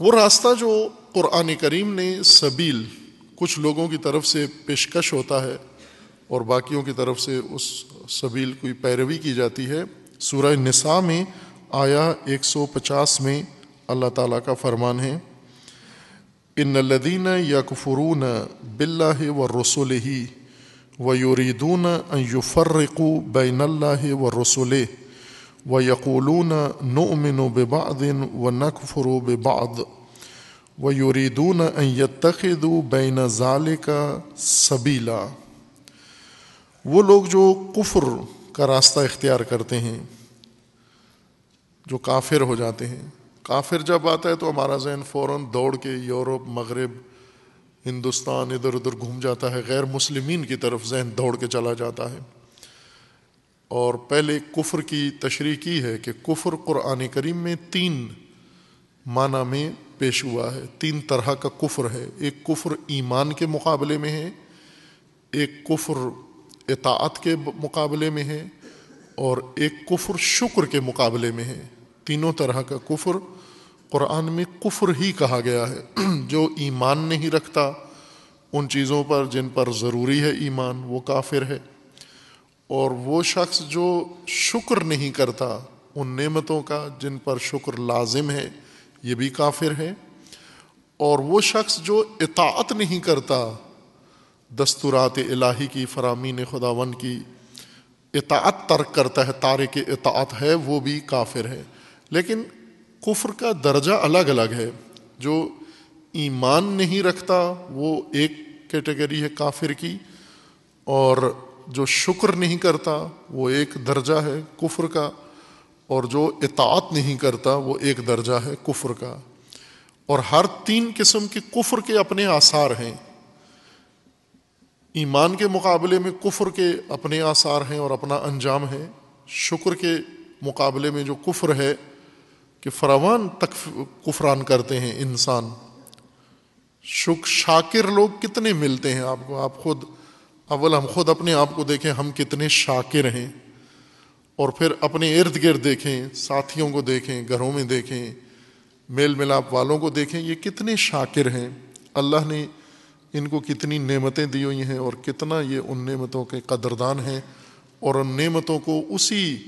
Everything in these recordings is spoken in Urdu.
وہ راستہ جو قرآن کریم نے سبیل کچھ لوگوں کی طرف سے پیشکش ہوتا ہے اور باقیوں کی طرف سے اس سبیل کوئی پیروی کی جاتی ہے، سورہ نساء میں آیا ایک سو پچاس میں اللہ تعالیٰ کا فرمان ہے۔ ان الدین یکفرون بلّہ و رسول ہی و یوریدون یفرقو بین اللہ و رسول و یقولون نؤمن ببعض و نکفر ببعض و یوریدون یتخذ بین ذالک سبیلا وہ لوگ جو کفر کا راستہ اختیار کرتے ہیں، جو کافر ہو جاتے ہیں۔ کافر جب آتا ہے تو ہمارا ذہن فوراً دوڑ کے یورپ، مغرب، ہندوستان ادھر ادھر گھوم جاتا ہے۔ غیر مسلمین کی طرف ذہن دوڑ کے چلا جاتا ہے۔ اور پہلے کفر کی تشریح کی ہے کہ کفر قرآن کریم میں تین معنی میں پیش ہوا ہے، تین طرح کا کفر ہے۔ ایک کفر ایمان کے مقابلے میں ہے، ایک کفر اطاعت کے مقابلے میں ہے اور ایک کفر شکر کے مقابلے میں ہے۔ تینوں طرح کا کفر قرآن میں کفر ہی کہا گیا ہے۔ جو ایمان نہیں رکھتا، ان چیزوں پر جن پر ضروری ہے ایمان، وہ کافر ہے۔ اور وہ شخص جو شکر نہیں کرتا ان نعمتوں کا جن پر شکر لازم ہے، یہ بھی کافر ہے۔ اور وہ شخص جو اطاعت نہیں کرتا، دستورات الہی کی، فرامین خداون کی اطاعت ترک کرتا ہے، تارک اطاعت ہے، وہ بھی کافر ہے۔ لیکن کفر کا درجہ الگ الگ ہے۔ جو ایمان نہیں رکھتا، وہ ایک کیٹیگری ہے کافر کی۔ اور جو شکر نہیں کرتا وہ ایک درجہ ہے کفر کا، اور جو اطاعت نہیں کرتا وہ ایک درجہ ہے کفر کا۔ اور ہر تین قسم کے کفر کے اپنے آثار ہیں۔ ایمان کے مقابلے میں کفر کے اپنے آثار ہیں اور اپنا انجام ہے۔ شکر کے مقابلے میں جو کفر ہے کہ فراوان تک کفران کرتے ہیں انسان۔ شک، شاکر لوگ کتنے ملتے ہیں آپ کو؟ آپ خود اول ہم خود اپنے آپ کو دیکھیں ہم کتنے شاکر ہیں۔ اور پھر اپنے ارد گرد دیکھیں، ساتھیوں کو دیکھیں، گھروں میں دیکھیں، میل ملاپ والوں کو دیکھیں، یہ کتنے شاکر ہیں۔ اللہ نے ان کو کتنی نعمتیں دی ہوئی ہیں اور کتنا یہ ان نعمتوں کے قدردان ہیں۔ اور ان نعمتوں کو اسی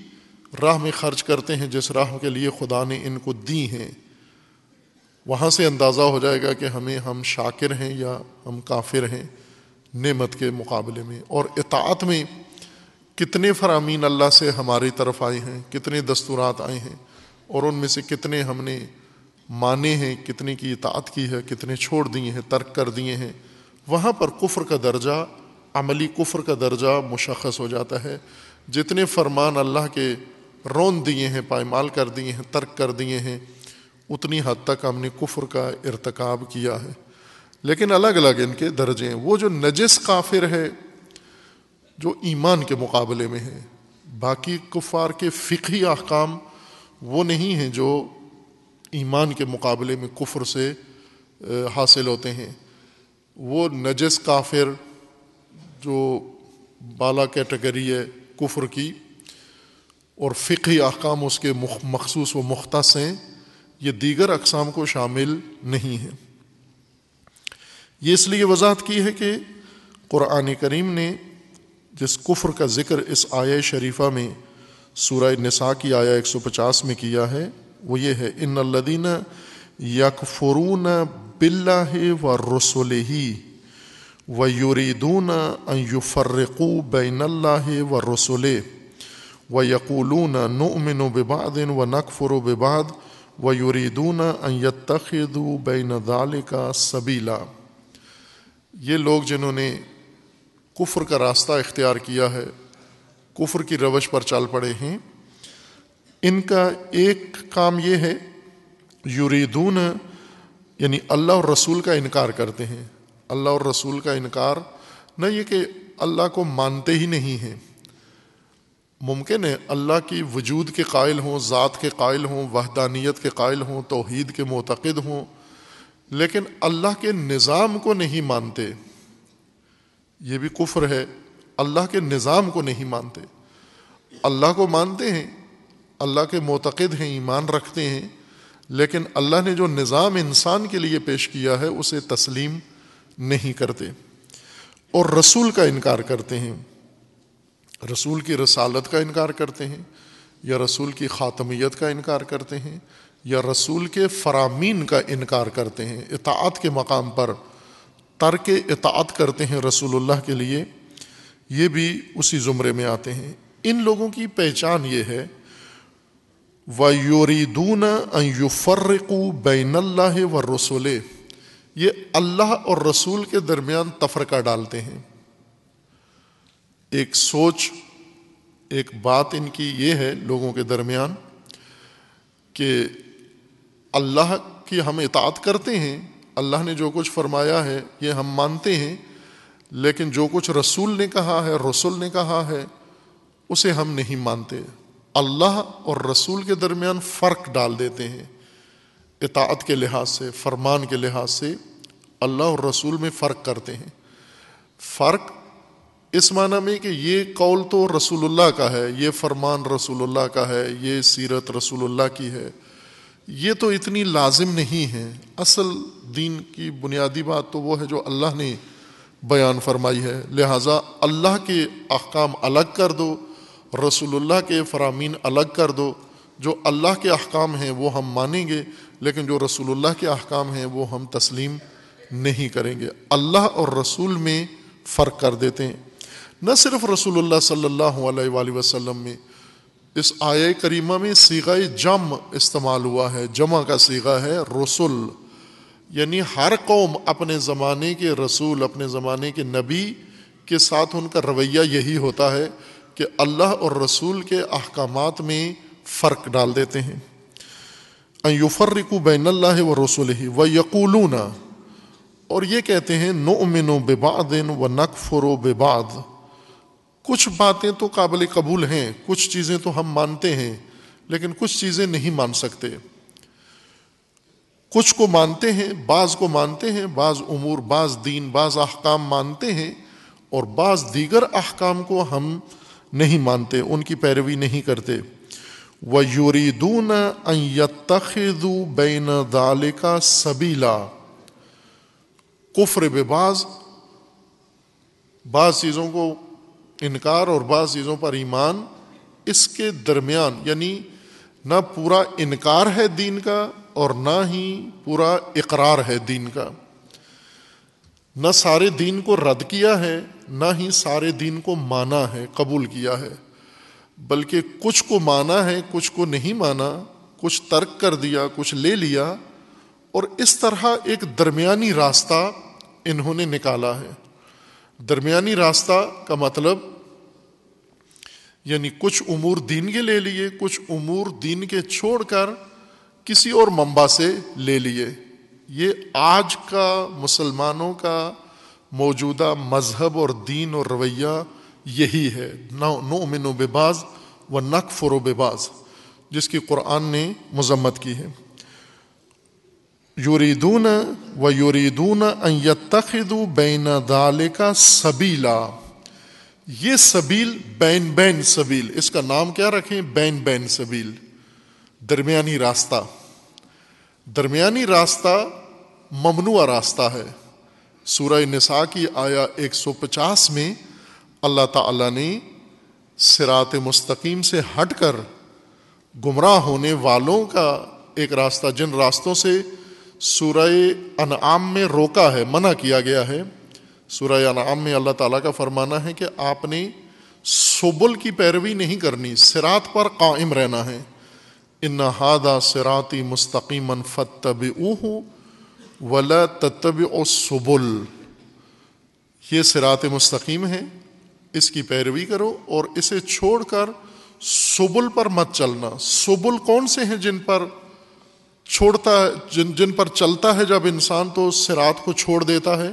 راہ میں خرچ کرتے ہیں جس راہ کے لیے خدا نے ان کو دی ہیں۔ وہاں سے اندازہ ہو جائے گا کہ ہمیں ہم شاکر ہیں یا ہم کافر ہیں۔ نعمت کے مقابلے میں اور اطاعت میں کتنے فرامین اللہ سے ہماری طرف آئے ہیں، کتنے دستورات آئے ہیں اور ان میں سے کتنے ہم نے مانے ہیں، کتنے کی اطاعت کی ہے، کتنے چھوڑ دیے ہیں، ترک کر دیے ہیں۔ وہاں پر کفر کا درجہ، عملی کفر کا درجہ مشخص ہو جاتا ہے۔ جتنے فرمان اللہ کے رون دیے ہیں، پائمال کر دیے ہیں، ترک کر دیے ہیں، اتنی حد تک ہم نے کفر کا ارتکاب کیا ہے۔ لیکن الگ الگ ان کے درجے ہیں۔ وہ جو نجس کافر ہے، جو ایمان کے مقابلے میں ہے، باقی کفار کے فقہی احکام وہ نہیں ہیں جو ایمان کے مقابلے میں کفر سے حاصل ہوتے ہیں۔ وہ نجس کافر جو بالا کیٹیگری ہے کفر کی اور فقہی احکام اس کے مخصوص و مختص ہیں، یہ دیگر اقسام کو شامل نہیں ہیں۔ یہ اس لیے وضاحت کی ہے کہ قرآن کریم نے جس کفر کا ذکر اس آیا شریفہ میں سورہ نساء کی آیا ایک سو پچاس میں کیا ہے، وہ یہ ہے، ان الدین یکفرون بلّہ و رسول ہی و یوریدون یفرقو بین اللہ و رسول و یقولون نؤمن ببعض و نقفر و بباد و یوریدون یتخذ بین ذالک سبیلا یہ لوگ جنہوں نے کفر کا راستہ اختیار کیا ہے، کفر کی روش پر چل پڑے ہیں، ان کا ایک کام یہ ہے یوریدون یعنی اللہ اور رسول کا انکار کرتے ہیں۔ اللہ اور رسول کا انکار نہ یہ کہ اللہ کو مانتے ہی نہیں ہیں۔ ممکن ہے اللہ کی وجود کے قائل ہوں، ذات کے قائل ہوں، وحدانیت کے قائل ہوں، توحید کے معتقد ہوں۔ لیکن اللہ کے نظام کو نہیں مانتے، یہ بھی کفر ہے، اللہ کے نظام کو نہیں مانتے۔ اللہ کو مانتے ہیں، اللہ کے معتقد ہیں، ایمان رکھتے ہیں، لیکن اللہ نے جو نظام انسان کے لیے پیش کیا ہے، اسے تسلیم نہیں کرتے۔ اور رسول کا انکار کرتے ہیں۔ رسول کی رسالت کا انکار کرتے ہیں یا رسول کی خاتمیت کا انکار کرتے ہیں۔ یا رسول کے فرامین کا انکار کرتے ہیں، اطاعت کے مقام پر ترک اطاعت کرتے ہیں رسول اللہ کے لیے، یہ بھی اسی زمرے میں آتے ہیں۔ ان لوگوں کی پہچان یہ ہے و یوریدون یفرقو بین اللہ و رسول یہ اللہ اور رسول کے درمیان تفرقہ ڈالتے ہیں۔ ایک سوچ، ایک بات ان کی یہ ہے لوگوں کے درمیان کہ اللہ کی ہم اطاعت کرتے ہیں، اللہ نے جو کچھ فرمایا ہے، یہ ہم مانتے ہیں، لیکن جو کچھ رسول نے کہا ہے، رسول نے کہا ہے، اسے ہم نہیں مانتے۔ اللہ اور رسول کے درمیان فرق ڈال دیتے ہیں۔ اطاعت کے لحاظ سے، فرمان کے لحاظ سے اللہ اور رسول میں فرق کرتے ہیں۔ فرق اس معنی میں کہ یہ قول تو رسول اللہ کا ہے، یہ فرمان رسول اللہ کا ہے، یہ سیرت رسول اللہ کی ہے۔ یہ تو اتنی لازم نہیں ہے۔ اصل دین کی بنیادی بات تو وہ ہے جو اللہ نے بیان فرمائی ہے۔ لہٰذا اللہ کے احکام الگ کر دو، رسول اللہ کے فرامین الگ کر دو۔ جو اللہ کے احکام ہیں وہ ہم مانیں گے، لیکن جو رسول اللہ کے احکام ہیں وہ ہم تسلیم نہیں کریں گے۔ اللہ اور رسول میں فرق کر دیتے ہیں۔ نہ صرف رسول اللہ صلی اللہ علیہ وآلہ وسلم میں اس آئے کریمہ میں سیغہ جم استعمال ہوا ہے، جمع کا سیغہ ہے رسول یعنی ہر قوم اپنے زمانے کے رسول، اپنے زمانے کے نبی کے ساتھ ان کا رویہ یہی ہوتا ہے کہ اللہ اور رسول کے احکامات میں فرق ڈال دیتے ہیں۔ یفرقو بین اللہ و رسول ہی و یقولون اور یہ کہتے ہیں نو امن و باد و نقفر و باد کچھ باتیں تو قابل قبول ہیں، کچھ چیزیں تو ہم مانتے ہیں، لیکن کچھ چیزیں نہیں مان سکتے۔ کچھ کو مانتے ہیں، بعض کو مانتے ہیں، بعض امور، بعض دین، بعض احکام مانتے ہیں، اور بعض دیگر احکام کو ہم نہیں مانتے، ان کی پیروی نہیں کرتے۔ وہ یوریدون بین دال کا سبیلا کفر بے بعض بعض چیزوں کو انکار اور بعض چیزوں پر ایمان، اس کے درمیان یعنی نہ پورا انکار ہے دین کا اور نہ ہی پورا اقرار ہے دین کا۔ نہ سارے دین کو رد کیا ہے، نہ ہی سارے دین کو مانا ہے، قبول کیا ہے۔ بلکہ کچھ کو مانا ہے، کچھ کو نہیں مانا، کچھ ترک کر دیا، کچھ لے لیا، اور اس طرح ایک درمیانی راستہ انہوں نے نکالا ہے۔ درمیانی راستہ کا مطلب یعنی کچھ امور دین کے لے لیے، کچھ امور دین کے چھوڑ کر کسی اور منبع سے لے لیے۔ یہ آج کا مسلمانوں کا موجودہ مذہب اور دین اور رویہ یہی ہے۔ نو من و باز و نق فر و باز جس کی قرآن نے مذمت کی ہے۔ یوریدون و یوریدون یتخذ بین دال کا سبیلا۔ یہ سبیل بین بین سبیل۔ اس کا نام کیا رکھیں؟ بین بین سبیل۔ درمیانی راستہ۔ درمیانی راستہ ممنوع راستہ ہے۔ سورہ نساء کی آیا ایک سو پچاس میں اللہ تعالیٰ نے سرات مستقیم سے ہٹ کر گمراہ ہونے والوں کا ایک راستہ، جن راستوں سے سورہ انعام میں روکا ہے، منع کیا گیا ہے۔ سورہ انعام میں اللہ تعالیٰ کا فرمانا ہے کہ آپ نے سبل کی پیروی نہیں کرنی سرات پر قائم رہنا ہے۔ ان ہادہ سراتی مستقیم فتب ولا تتب او سبل یہ سرات مستقیم ہے، اس کی پیروی کرو اور اسے چھوڑ کر سبل پر مت چلنا۔ سبل کون سے ہیں جن پر چھوڑتا ہے جن جن پر چلتا ہے جب انسان تو سرات کو چھوڑ دیتا ہے،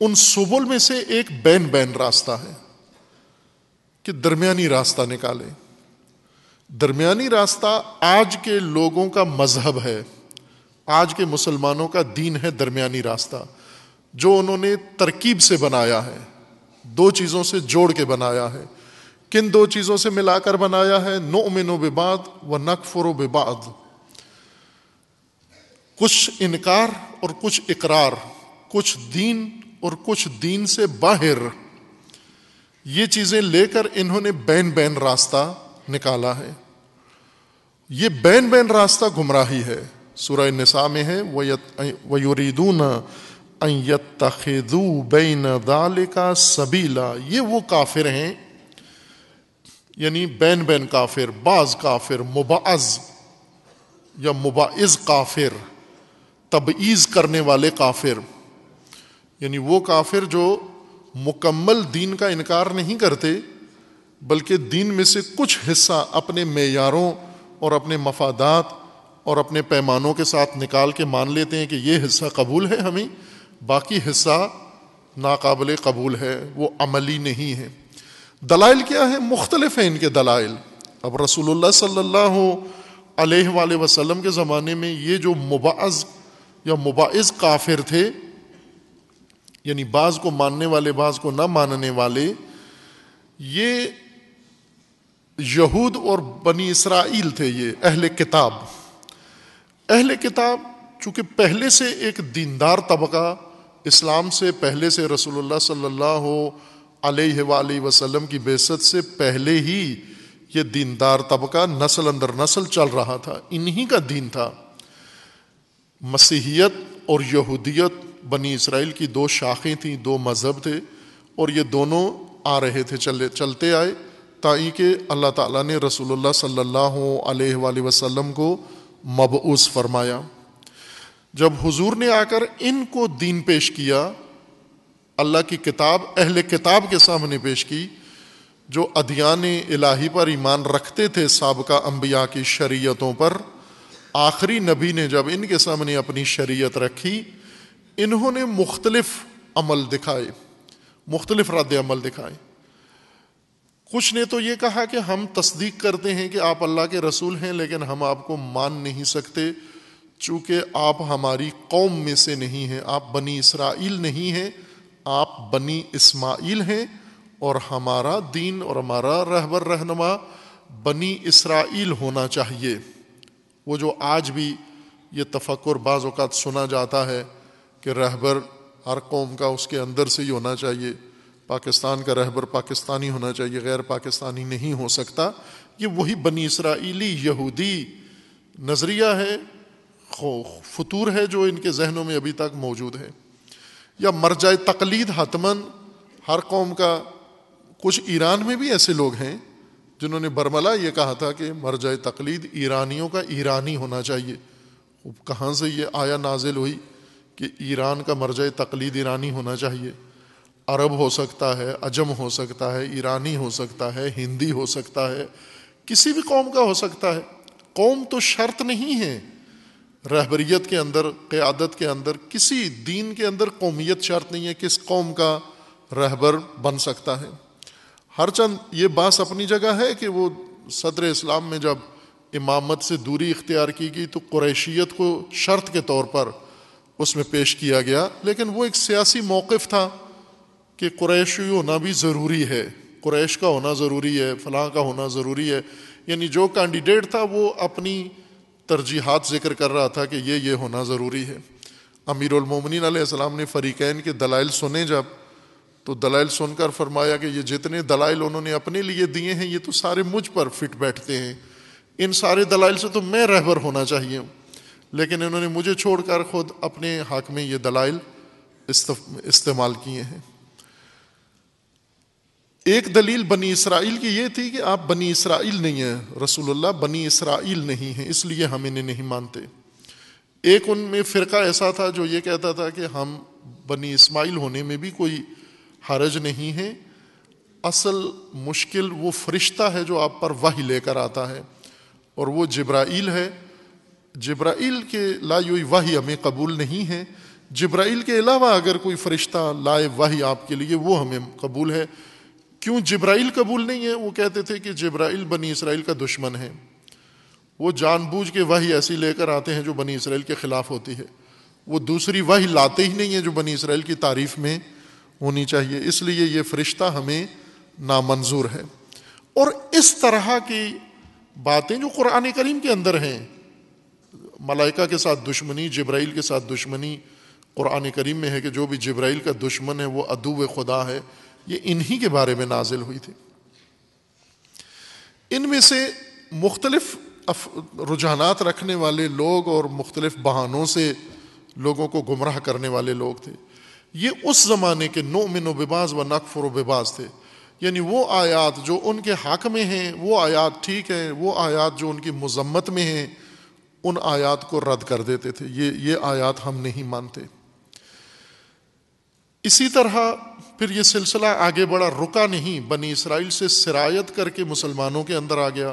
ان سبل میں سے ایک بین بین راستہ ہے کہ درمیانی راستہ نکالے۔ درمیانی راستہ آج کے لوگوں کا مذہب ہے، آج کے مسلمانوں کا دین ہے درمیانی راستہ۔ جو انہوں نے ترکیب سے بنایا ہے، دو چیزوں سے جوڑ کے بنایا ہے۔ کن دو چیزوں سے ملا کر بنایا ہے؟ نو امن و باد و نقفر و باد کچھ انکار اور کچھ اقرار، کچھ دین اور کچھ دین سے باہر۔ یہ چیزیں لے کر انہوں نے بین بین راستہ نکالا ہے۔ یہ بین بین راستہ گمراہی ہے۔ سورہ نساء میں ہے ویوریدون بین دال کا سبیلا۔ یہ وہ کافر ہیں یعنی بین بین کافر، بعض کافر، مبعض یا مبعض کافر۔ تبعیض کرنے والے کافر۔ یعنی وہ کافر جو مکمل دین کا انکار نہیں کرتے، بلکہ دین میں سے کچھ حصہ اپنے معیاروں اور اپنے مفادات اور اپنے پیمانوں کے ساتھ نکال کے مان لیتے ہیں کہ یہ حصہ قبول ہے ہمیں، باقی حصہ ناقابل قبول ہے، وہ عملی نہیں ہے۔ دلائل کیا ہے مختلف ہیں ان کے دلائل۔ اب رسول اللہ صلی اللہ علیہ وآلہ وسلم کے زمانے میں یہ جو مبعض یا مبعض کافر تھے یعنی بعض کو ماننے والے، بعض کو نہ ماننے والے، یہ یہود اور بنی اسرائیل تھے یہ اہل کتاب۔ اہل کتاب چونکہ پہلے سے ایک دیندار طبقہ، اسلام سے پہلے سے رسول اللہ صلی اللہ علیہ وآلہ وسلم کی بیست سے پہلے ہی یہ دیندار طبقہ نسل اندر نسل چل رہا تھا، انہی کا دین تھا۔ مسیحیت اور یہودیت بنی اسرائیل کی دو شاخیں تھیں، دو مذہب تھے اور یہ دونوں آ رہے تھے، چلے، چلتے آئے۔ تائی کہ اللہ تعالیٰ نے رسول اللہ صلی اللہ علیہ وآلہ وسلم کو مبعوث فرمایا۔ جب حضور نے آ کر ان کو دین پیش کیا، اللہ کی کتاب، اہل کتاب کے سامنے پیش کی، جو ادیان الہی پر ایمان رکھتے تھے، سابقہ انبیاء کی شریعتوں پر آخری نبی نے جب ان کے سامنے اپنی شریعت رکھی، انہوں نے مختلف عمل دکھائے، مختلف رد عمل دکھائے۔ کچھ نے تو یہ کہا کہ ہم تصدیق کرتے ہیں کہ آپ اللہ کے رسول ہیں، لیکن ہم آپ کو مان نہیں سکتے۔ چونکہ آپ ہماری قوم میں سے نہیں ہیں، آپ بنی اسرائیل نہیں ہیں، آپ بنی اسماعیل ہیں اور ہمارا دین اور ہمارا رہبر رہنما بنی اسرائیل ہونا چاہیے۔ وہ جو آج بھی یہ تفکر بعض اوقات سنا جاتا ہے کہ رہبر ہر قوم کا اس کے اندر سے ہی ہونا چاہیے، پاکستان کا رہبر پاکستانی ہونا چاہیے، غیر پاکستانی نہیں ہو سکتا۔ یہ وہی بنی اسرائیلی یہودی نظریہ ہے فطور ہے جو ان کے ذہنوں میں ابھی تک موجود ہے۔ یا مرجائے تقلید حتمن ہر قوم کا، کچھ ایران میں بھی ایسے لوگ ہیں جنہوں نے برملا یہ کہا تھا کہ مرجائے تقلید ایرانیوں کا ایرانی ہونا چاہیے۔ کہاں سے یہ آیا نازل ہوئی کہ ایران کا مرجع تقلید ایرانی ہونا چاہیے؟ عرب ہو سکتا ہے، عجم ہو سکتا ہے، ایرانی ہو سکتا ہے، ہندی ہو سکتا ہے، کسی بھی قوم کا ہو سکتا ہے۔ قوم تو شرط نہیں ہے۔ رہبریت کے اندر، قیادت کے اندر، کسی دین کے اندر قومیت شرط نہیں ہے کس قوم کا رہبر بن سکتا ہے۔ ہر چند یہ باس اپنی جگہ ہے کہ وہ صدر اسلام میں جب امامت سے دوری اختیار کی گئی تو قریشیت کو شرط کے طور پر اس میں پیش کیا گیا، لیکن وہ ایک سیاسی موقف تھا کہ قریشی ہونا بھی ضروری ہے، قریش کا ہونا ضروری ہے، فلاں کا ہونا ضروری ہے۔ یعنی جو کینڈیڈیٹ تھا وہ اپنی ترجیحات ذکر کر رہا تھا کہ یہ یہ ہونا ضروری ہے۔ امیر المومنین علیہ السلام نے فریقین کے دلائل سنے جب تو دلائل سن کر فرمایا کہ یہ جتنے دلائل انہوں نے اپنے لیے دیے ہیں، یہ تو سارے مجھ پر فٹ بیٹھتے ہیں۔ ان سارے دلائل سے تو میں رہبر ہونا چاہیے لیکن انہوں نے مجھے چھوڑ کر خود اپنے حق میں یہ دلائل استعمال کیے ہیں۔ ایک دلیل بنی اسرائیل کی یہ تھی کہ آپ بنی اسرائیل نہیں ہیں۔ رسول اللہ بنی اسرائیل نہیں ہیں، اس لیے ہم انہیں نہیں مانتے۔ ایک ان میں فرقہ ایسا تھا جو یہ کہتا تھا کہ ہم بنی اسماعیل ہونے میں بھی کوئی حرج نہیں ہے۔ اصل مشکل وہ فرشتہ ہے جو آپ پر وہی لے کر آتا ہے، اور وہ جبرائیل ہے۔ جبرائیل کے لائے واہی ہمیں قبول نہیں ہے۔ جبرائیل کے علاوہ اگر کوئی فرشتہ لائے واہی آپ کے لیے، وہ ہمیں قبول ہے۔ کیوں جبرائیل قبول نہیں ہے؟ وہ کہتے تھے کہ جبرائیل بنی اسرائیل کا دشمن ہے۔ وہ جان بوجھ کے وہی ایسی لے کر آتے ہیں جو بنی اسرائیل کے خلاف ہوتی ہے۔ وہ دوسری وہی لاتے ہی نہیں ہیں جو بنی اسرائیل کی تعریف میں۔ ہونی چاہیے۔ اس لیے یہ فرشتہ ہمیں نامنظور ہے۔ اور اس طرح کی باتیں جو قرآن کریم کے اندر ہیں، ملائکہ کے ساتھ دشمنی، جبرائیل کے ساتھ دشمنی قرآن کریم میں ہے کہ جو بھی جبرائیل کا دشمن ہے، وہ ادو خدا ہے۔ یہ انہی کے بارے میں نازل ہوئی تھی۔ ان میں سے مختلف رجحانات رکھنے والے لوگ اور مختلف بہانوں سے لوگوں کو گمراہ کرنے والے لوگ تھے۔ یہ اس زمانے کے نو من و بباز و نقفر و بباز تھے۔ یعنی وہ آیات جو ان کے حق میں ہیں، وہ آیات ٹھیک ہیں، وہ آیات جو ان کی مذمت میں ہیں، ان آیات کو رد کر دیتے تھے۔ یہ یہ آیات ہم نہیں مانتے۔ اسی طرح پھر یہ سلسلہ آگے بڑھا۔ رکا نہیں، بنی اسرائیل سے سرایت کر کے مسلمانوں کے اندر آ گیا۔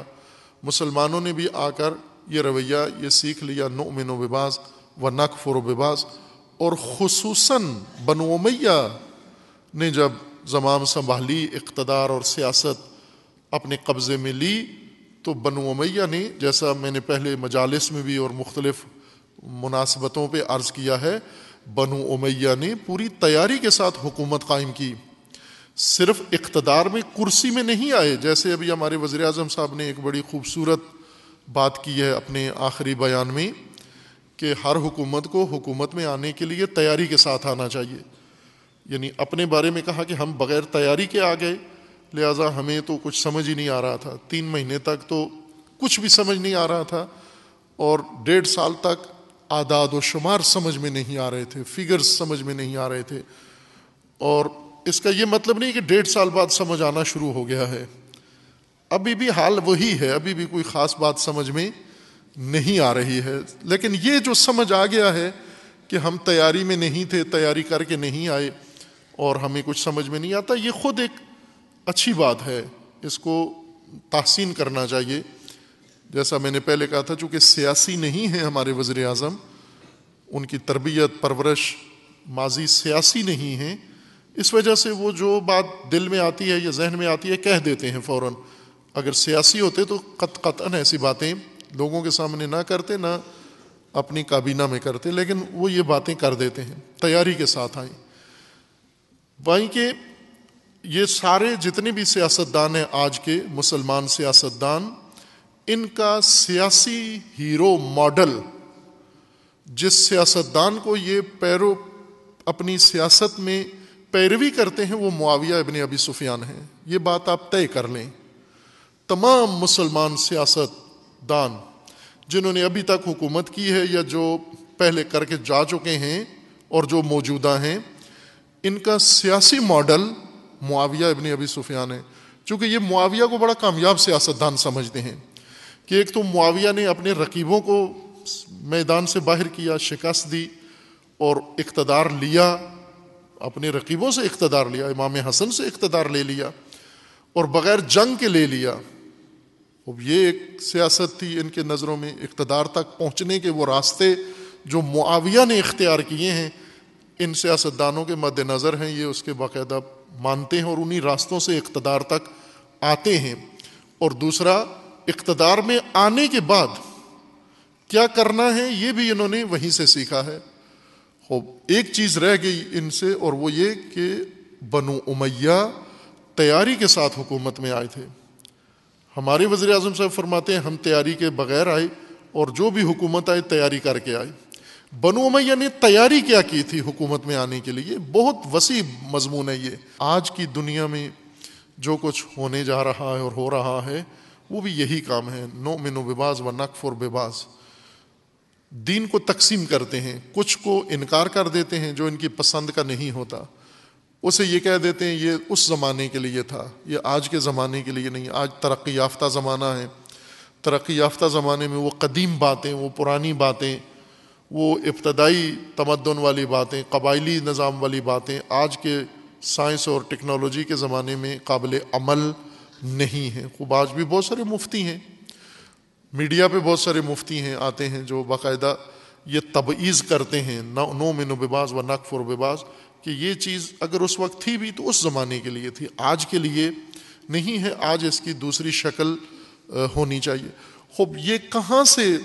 مسلمانوں نے بھی آ کر یہ رویہ، یہ سیکھ لیا، نؤمن و بباز و نقفر و بباز۔ اور خصوصاً بنو امیہ نے جب زمام سنبھالی، اقتدار اور سیاست اپنے قبضے میں لی، تو بنو امیہ نے، جیسا میں نے پہلے مجالس میں بھی اور مختلف مناسبتوں پہ عرض کیا ہے، بنو امیہ نے پوری تیاری کے ساتھ حکومت قائم کی۔ صرف اقتدار میں کرسی میں نہیں آئے، جیسے ابھی ہمارے وزیر اعظم صاحب نے ایک بڑی خوبصورت بات کی ہے اپنے آخری بیان میں۔ کہ ہر حکومت کو حکومت میں آنے کے لیے تیاری کے ساتھ آنا چاہیے۔ یعنی اپنے بارے میں کہا کہ ہم بغیر تیاری کے آ گئے، لہٰذا ہمیں تو کچھ سمجھ ہی نہیں آ رہا تھا۔ تین مہینے تک تو کچھ بھی سمجھ نہیں آ رہا تھا۔ اور ڈیڑھ سال تک اعداد و شمار سمجھ میں نہیں آ رہے تھے فگرز سمجھ میں نہیں آ رہے تھے۔ اور اس کا یہ مطلب نہیں کہ ڈیڑھ سال بعد سمجھ آنا شروع ہو گیا ہے۔ ابھی بھی حال وہی ہے، ابھی بھی کوئی خاص بات سمجھ میں نہیں آ رہی ہے۔ لیکن یہ جو سمجھ آ گیا ہے کہ ہم تیاری میں نہیں تھے، تیاری کر کے نہیں آئے اور ہمیں کچھ سمجھ میں نہیں آتا، یہ خود ایک اچھی بات ہے۔ اس کو تحسین کرنا چاہیے۔ جیسا میں نے پہلے کہا تھا، چونکہ سیاسی نہیں ہے ہمارے وزیر اعظم، ان کی تربیت، پرورش ماضی سیاسی نہیں ہے اس وجہ سے وہ جو بات دل میں آتی ہے یا ذہن میں آتی ہے، کہہ دیتے ہیں فوراً۔ اگر سیاسی ہوتے تو قط قطن ایسی باتیں لوگوں کے سامنے نہ کرتے، نہ اپنی کابینہ میں کرتے، لیکن وہ یہ باتیں کر دیتے ہیں، تیاری کے ساتھ آئیں۔ وہیں کہ یہ سارے جتنے بھی سیاستدان ہیں آج کے مسلمان سیاستدان، ان کا سیاسی ہیرو ماڈل، جس سیاستدان کو یہ پیرو اپنی سیاست میں پیروی کرتے ہیں، وہ معاویہ ابن ابی سفیان ہیں۔ یہ بات آپ طے کر لیں۔ تمام مسلمان سیاست دان۔ جنہوں نے ابھی تک حکومت کی ہے یا جو پہلے کر کے جا چکے ہیں اور جو موجودہ ہیں، ان کا سیاسی ماڈل معاویہ ابن ابی سفیان ہے۔ چونکہ یہ معاویہ کو بڑا کامیاب سیاست دان سمجھتے ہیں کہ ایک تو معاویہ نے اپنے رقیبوں کو میدان سے باہر کیا، شکست دی اور اقتدار لیا، اپنے رقیبوں سے اقتدار لیا، امام حسن سے اقتدار لے لیا اور بغیر جنگ کے لے لیا۔ اب یہ ایک سیاست تھی ان کے نظروں میں اقتدار تک پہنچنے کے وہ راستے جو معاویہ نے اختیار کیے ہیں، ان سیاستدانوں کے مد نظر ہیں، یہ اس کے باقاعدہ مانتے ہیں اور انہی راستوں سے اقتدار تک آتے ہیں۔ اور دوسرا، اقتدار میں آنے کے بعد کیا کرنا ہے، یہ بھی انہوں نے وہیں سے سیکھا ہے۔ ایک چیز رہ گئی ان سے اور وہ یہ کہ بنو امیہ تیاری کے ساتھ حکومت میں آئے تھے۔ ہمارے وزیر اعظم صاحب فرماتے ہیں، ہم تیاری کے بغیر آئے اور جو بھی حکومت آئے، تیاری کر کے آئے۔ بنو امیہ نے تیاری کیا کی تھی حکومت میں آنے کے لیے؟ بہت وسیع مضمون ہے یہ۔ آج کی دنیا میں جو کچھ ہونے جا رہا ہے اور ہو رہا ہے، وہ بھی یہی کام ہے۔ نو من و بباز و نقف اور بباز۔ دین کو تقسیم کرتے ہیں، کچھ کو انکار کر دیتے ہیں جو ان کی پسند کا نہیں ہوتا۔ اسے یہ کہہ دیتے ہیں، یہ اس زمانے کے لیے تھا، یہ آج کے زمانے کے لیے نہیں، آج ترقی یافتہ زمانہ ہے۔ ترقی یافتہ زمانے میں وہ قدیم باتیں، وہ پرانی باتیں، وہ ابتدائی تمدن والی باتیں، قبائلی نظام والی باتیں آج کے سائنس اور ٹیکنالوجی کے زمانے میں قابل عمل نہیں ہیں۔ خوب، آج بھی بہت سارے مفتی ہیں۔ میڈیا پہ بہت سارے مفتی ہیں، آتے ہیں جو باقاعدہ یہ تبعیض کرتے ہیں نو من و بباز و نقف اور بباز کہ یہ چیز اگر اس وقت تھی بھی تو اس زمانے کے لیے تھی، آج کے لیے نہیں ہے، آج اس کی دوسری شکل ہونی چاہیے۔ خوب، یہ کہاں سے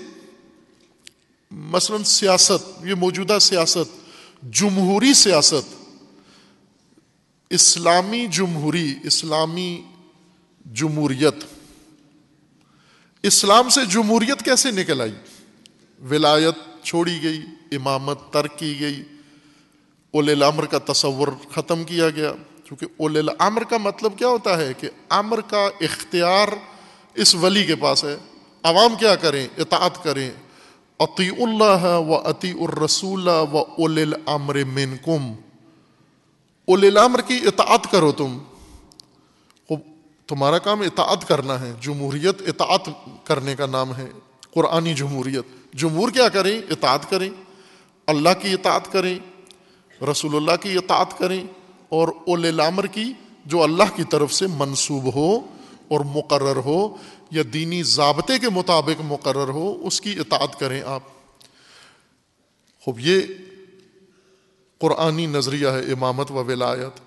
مثلا سیاست، یہ موجودہ سیاست، جمہوری سیاست، اسلامی جمہوری، اسلامی جمہوریت، اسلام سے جمہوریت کیسے نکل آئی؟ ولایت چھوڑی گئی، امامت ترک کی گئی اول الامر کا تصور ختم کیا گیا۔ کیونکہ اول الامر کا مطلب کیا ہوتا ہے کہ امر کا اختیار اس ولی کے پاس ہے۔ عوام کیا کریں؟ اطاعت کریں۔ عطی اللہ و عطی الرسول و اول الامر منکم۔ اول الامر کی اطاعت کرو تم۔ تمہارا کام اطاعت کرنا ہے۔ جمہوریت اطاعت کرنے کا نام ہے۔ قرآنی جمہوریت۔ جمہور کیا کریں؟ اطاعت کریں۔ اللہ کی اطاعت کریں۔ رسول اللہ کی اطاعت کریں اور اول الامر کی جو اللہ کی طرف سے منصوب ہو اور مقرر ہو یا دینی ضابطے کے مطابق مقرر ہو، اس کی اطاعت کریں آپ۔ خوب، یہ قرآنی نظریہ ہے امامت و ولایت،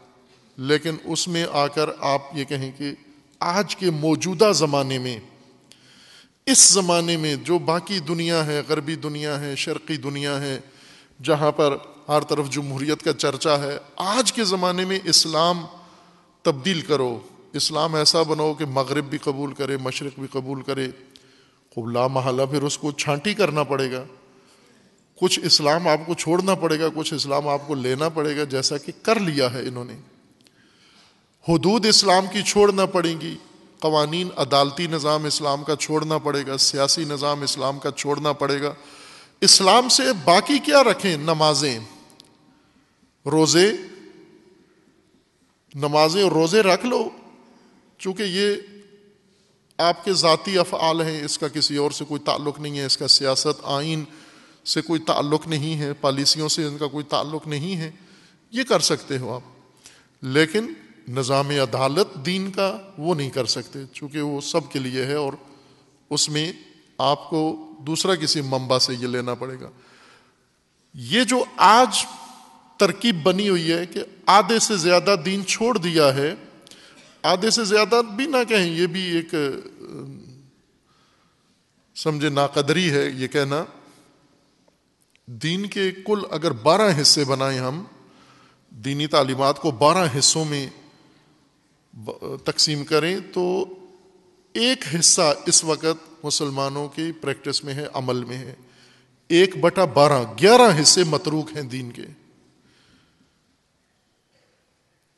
لیکن اس میں آ کر آپ یہ کہیں کہ آج کے موجودہ زمانے میں، اس زمانے میں جو باقی دنیا ہے، غربی دنیا ہے، شرقی دنیا ہے، جہاں پر ہر طرف جمہوریت کا چرچا ہے۔ آج کے زمانے میں اسلام تبدیل کرو۔ اسلام ایسا بناؤ کہ مغرب بھی قبول کرے، مشرق بھی قبول کرے۔ خوب لا محلہ پھر اس کو چھانٹی کرنا پڑے گا۔ کچھ اسلام آپ کو چھوڑنا پڑے گا، کچھ اسلام آپ کو لینا پڑے گا، جیسا کہ کر لیا ہے انہوں نے۔ حدود اسلام کی چھوڑنا پڑیں گی۔ قوانین، عدالتی نظام اسلام کا چھوڑنا پڑے گا۔ سیاسی نظام اسلام کا چھوڑنا پڑے گا۔ اسلام سے باقی کیا رکھیں؟ نمازیں۔ روزے، نمازیں اور روزے رکھ لو، چونکہ یہ آپ کے ذاتی افعال ہیں، اس کا کسی اور سے کوئی تعلق نہیں ہے، اس کا سیاست آئین سے کوئی تعلق نہیں ہے، پالیسیوں سے ان کا کوئی تعلق نہیں ہے، یہ کر سکتے ہو آپ۔ لیکن نظام عدالت دین کا وہ نہیں کر سکتے، چونکہ وہ سب کے لیے ہے اور اس میں آپ کو دوسرا کسی ممبا سے یہ لینا پڑے گا۔ یہ جو آج ترکیب بنی ہوئی ہے کہ آدھے سے زیادہ دین چھوڑ دیا ہے، آدھے سے زیادہ بھی نہ کہیں، یہ بھی ایک، سمجھے، ناقدری ہے یہ کہنا۔ دین کے کل اگر بارہ حصے بنائیں ہم، دینی تعلیمات کو بارہ حصوں میں تقسیم کریں تو ایک حصہ اس وقت مسلمانوں کی پریکٹس میں ہے، عمل میں ہے۔ ایک بٹا بارہ، گیارہ حصے متروک ہیں دین کے۔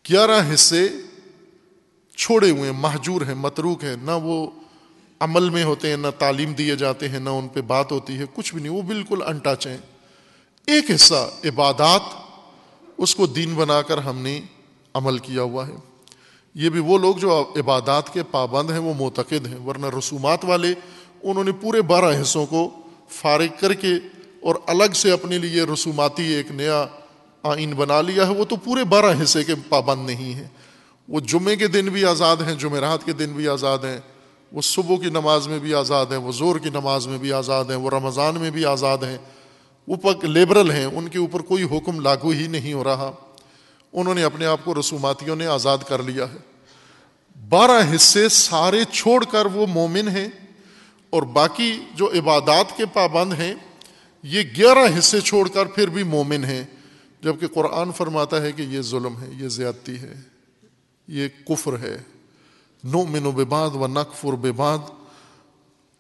گیارہ حصے چھوڑے ہوئے ہیں، محجور ہیں، متروک ہیں۔ نہ وہ عمل میں ہوتے ہیں، نہ تعلیم دیے جاتے ہیں، نہ ان پہ بات ہوتی ہے، کچھ بھی نہیں، وہ بالکل انٹچ ہیں۔ ایک حصہ عبادات، اس کو دین بنا کر ہم نے عمل کیا ہوا ہے۔ یہ بھی وہ لوگ جو عبادات کے پابند ہیں، وہ معتقد ہیں، ورنہ رسومات والے انہوں نے پورے بارہ حصوں کو فارغ کر کے اور الگ سے اپنے لیے رسوماتی ایک نیا آئین بنا لیا ہے، وہ تو پورے بارہ حصے کے پابند نہیں ہیں۔ وہ جمعے کے دن بھی آزاد ہیں، جمعرات کے دن بھی آزاد ہیں۔ وہ صبح کی نماز میں بھی آزاد ہیں، وہ زور کی نماز میں بھی آزاد ہیں، وہ رمضان میں بھی آزاد ہیں۔ وہ پک لیبرل ہیں، ان کے اوپر کوئی حکم لاگو ہی نہیں ہو رہا۔ انہوں نے اپنے آپ کو رسوماتیوں نے آزاد کر لیا ہے۔ بارہ حصے سارے چھوڑ کر وہ مومن ہیں اور باقی جو عبادات کے پابند ہیں، یہ گیارہ حصے چھوڑ کر پھر بھی مومن ہیں۔ جبکہ قرآن فرماتا ہے کہ یہ ظلم ہے، یہ زیادتی ہے، یہ کفر ہے۔ نو من و باد و نقفر بے باد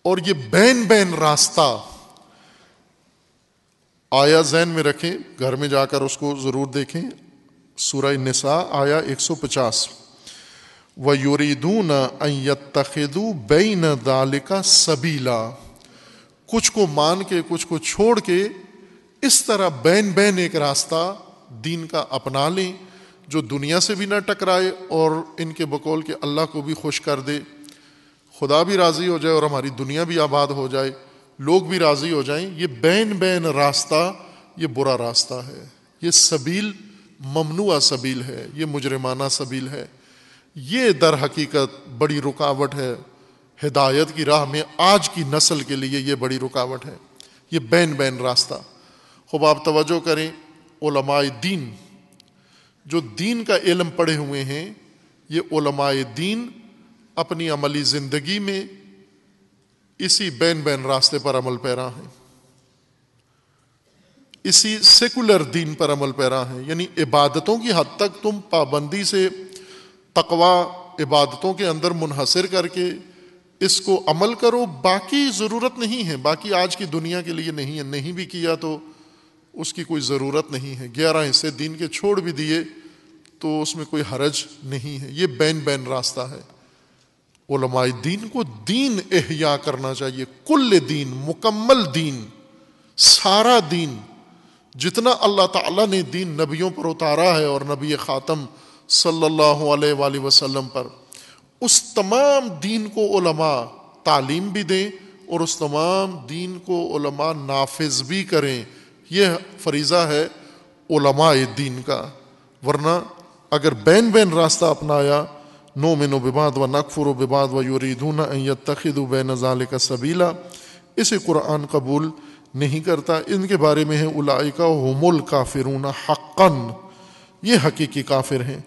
اور یہ بین بین راستہ۔ آیا ذہن میں رکھیں، گھر میں جا کر اس کو ضرور دیکھیں۔ سورہ نساء آیا ایک سو پچاس۔ و یوریدون تخدو بین دال کا سبیلا۔ کچھ کو مان کے، کچھ کو چھوڑ کے اس طرح بین بین ایک راستہ دین کا اپنا لیں جو دنیا سے بھی نہ ٹکرائے اور ان کے بقول کے اللہ کو بھی خوش کر دے۔ خدا بھی راضی ہو جائے اور ہماری دنیا بھی آباد ہو جائے۔ لوگ بھی راضی ہو جائیں۔ یہ بین بین راستہ، یہ برا راستہ ہے۔ یہ سبیل ممنوع سبیل ہے۔ یہ مجرمانہ سبیل ہے۔ یہ در حقیقت بڑی رکاوٹ ہے۔ ہدایت کی راہ میں آج کی نسل کے لیے یہ بڑی رکاوٹ ہے۔ یہ بین بین راستہ۔ خوب آپ توجہ کریں، علماء دین۔ جو دین کا علم پڑھے ہوئے ہیں، یہ علماء دین اپنی عملی زندگی میں اسی بین بین راستے پر عمل پیرا ہیں۔ اسی سیکولر دین پر عمل پیرا ہیں۔ یعنی عبادتوں کی حد تک تم پابندی سے تقوا عبادتوں کے اندر منحصر کر کے اس کو عمل کرو، باقی ضرورت نہیں ہے۔ باقی آج کی دنیا کے لیے نہیں ہے، نہیں بھی کیا تو اس کی کوئی ضرورت نہیں ہے۔ گیارہ حصے دین کے چھوڑ بھی دیے تو اس میں کوئی حرج نہیں ہے۔ یہ بین بین راستہ ہے۔ علماء دین کو دین احیا کرنا چاہیے۔ کل دین، مکمل دین، سارا دین۔ جتنا اللہ تعالیٰ نے دین نبیوں پر اتارا ہے اور نبی خاتم صلی اللہ علیہ وآلہ وسلم پر، اس تمام دین کو علماء تعلیم بھی دیں اور اس تمام دین کو علماء نافذ بھی کریں۔ یہ فریضہ ہے علماء دین کا، ورنہ اگر بین بین راستہ اپنایا نو من و بباد و نقفر و بباد و یوریدون تخد و بین نظال کا سبیلا اسے قرآن قبول نہیں کرتا۔ ان کے بارے میں ہے الائکا حم الکافرون حقن یہ حقیقی کافر ہیں۔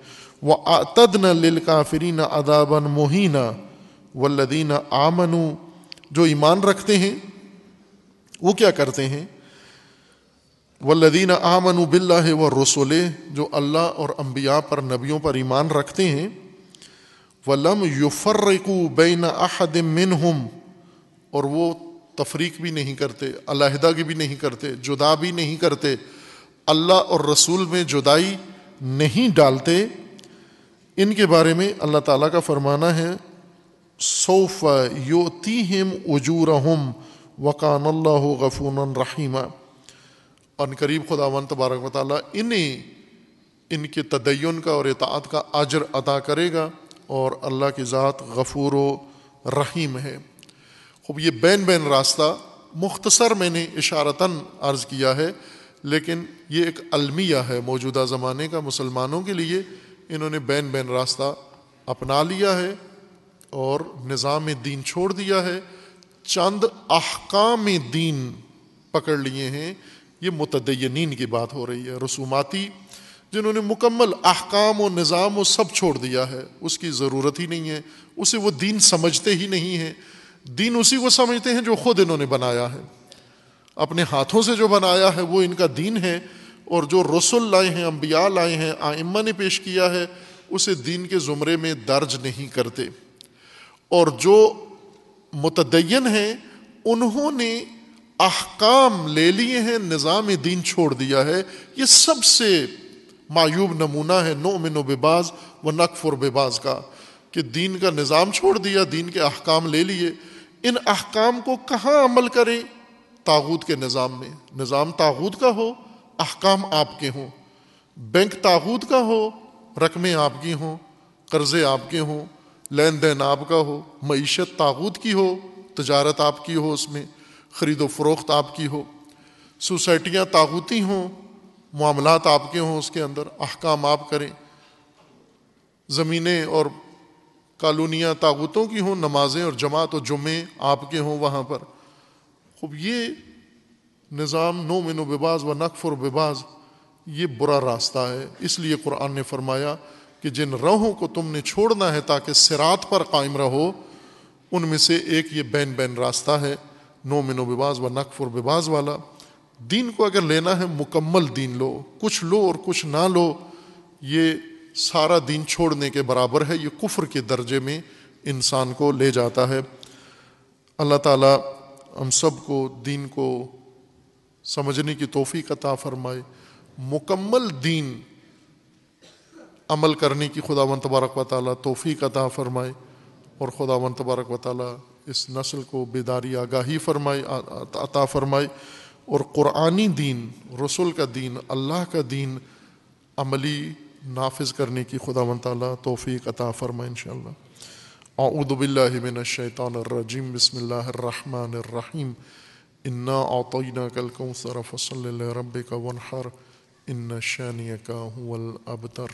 وہ آتدن للکافرین ادابن مہینہ ولدین آمن جو ایمان رکھتے ہیں، وہ کیا کرتے ہیں؟ ولدین آمن بلّہ و رسول جو اللہ اور انبیاء پر نبیوں پر ایمان رکھتے ہیں، ولم یفرقو بین احد منہم، اور وہ تفریق بھی نہیں کرتے، علیحدہ بھی نہیں کرتے، جدا بھی نہیں کرتے، اللہ اور رسول میں جدائی نہیں ڈالتے۔ ان کے بارے میں اللہ تعالیٰ کا فرمانا ہے صوف یوتی ہم اجور وقان اللہ غفون رحیمہ ان قریب خدا و تبارک و تعالیٰ انہیں ان کے تدین کا اور اطاعت کا اجر ادا کرے گا اور اللہ کی ذات غفور و رحیم ہے۔ خوب، یہ بین بین راستہ مختصر میں نے اشارتاً عرض کیا ہے، لیکن یہ ایک المیہ ہے موجودہ زمانے کا مسلمانوں کے لیے۔ انہوں نے بین بین راستہ اپنا لیا ہے اور نظام دین چھوڑ دیا ہے۔ چند احکام دین پکڑ لیے ہیں۔ یہ متدینین کی بات ہو رہی ہے، رسوماتی، جنہوں نے مکمل احکام و نظام و سب چھوڑ دیا ہے۔ اس کی ضرورت ہی نہیں ہے، اسے وہ دین سمجھتے ہی نہیں ہیں۔ دین اسی کو سمجھتے ہیں جو خود انہوں نے بنایا ہے۔ اپنے ہاتھوں سے جو بنایا ہے، وہ ان کا دین ہے۔ اور جو رسول لائے ہیں، انبیاء لائے ہیں، آئمہ نے پیش کیا ہے، اسے دین کے زمرے میں درج نہیں کرتے۔ اور جو متدین ہیں، انہوں نے احکام لے لیے ہیں، نظام دین چھوڑ دیا ہے۔ یہ سب سے معیوب نمونہ ہے نو من و بباز و نقف اور بباز کا۔ کہ دین کا نظام چھوڑ دیا، دین کے احکام لے لیے۔ ان احکام کو کہاں عمل کریں؟ تاغوت کے نظام میں۔ نظام تاغوت کا ہو، احکام آپ کے ہوں۔ بینک تاغوت کا ہو، رقمیں آپ کی ہوں، قرضے آپ کے ہوں۔ لین دین آپ کا ہو، معیشت تاغوت کی ہو، تجارت آپ کی ہو اس میں۔ خرید و فروخت آپ کی ہو، سوسائٹیاں تاغوتی ہوں، معاملات آپ کے ہوں، اس کے اندر احکام آپ کریں۔ زمینیں اور کالونیاں طاقتوں کی ہوں، نمازیں اور جماعت و جمعے آپ کے ہوں وہاں پر۔ خوب، یہ نظام نو من و بباز و نقف اور بباز، یہ برا راستہ ہے۔ اس لیے قرآن نے فرمایا کہ جن رہوں کو تم نے چھوڑنا ہے تاکہ سرات پر قائم رہو، ان میں سے ایک یہ بین بین راستہ ہے۔ نو من و بباز و نقف اور بباز والا۔ دین کو اگر لینا ہے، مکمل دین لو۔ کچھ لو اور کچھ نہ لو۔ یہ سارا دین چھوڑنے کے برابر ہے۔ یہ کفر کے درجے میں انسان کو لے جاتا ہے۔ اللہ تعالیٰ ہم سب کو دین کو سمجھنے کی توفیق عطا فرمائے۔ مکمل دین عمل کرنے کی خدا و تبارک و تعالیٰ توفیق عطا فرمائے۔ اور خدا و تبارک و تعالیٰ اس نسل کو بیداری آگاہی فرمائے عطا فرمائے اور قرآنی دین، رسول کا دین، اللہ کا دین عملی نافذ کرنے کی خدا و تعالیٰ توفیق عطا فرما ان شاء اللہ اعوذ باللہ من الشیطان الرجیم، بسم اللہ الرحمن الرحیم۔ انا اعطینا کل کوثر فصل لربک ونحر ان شانیک هو الابتر۔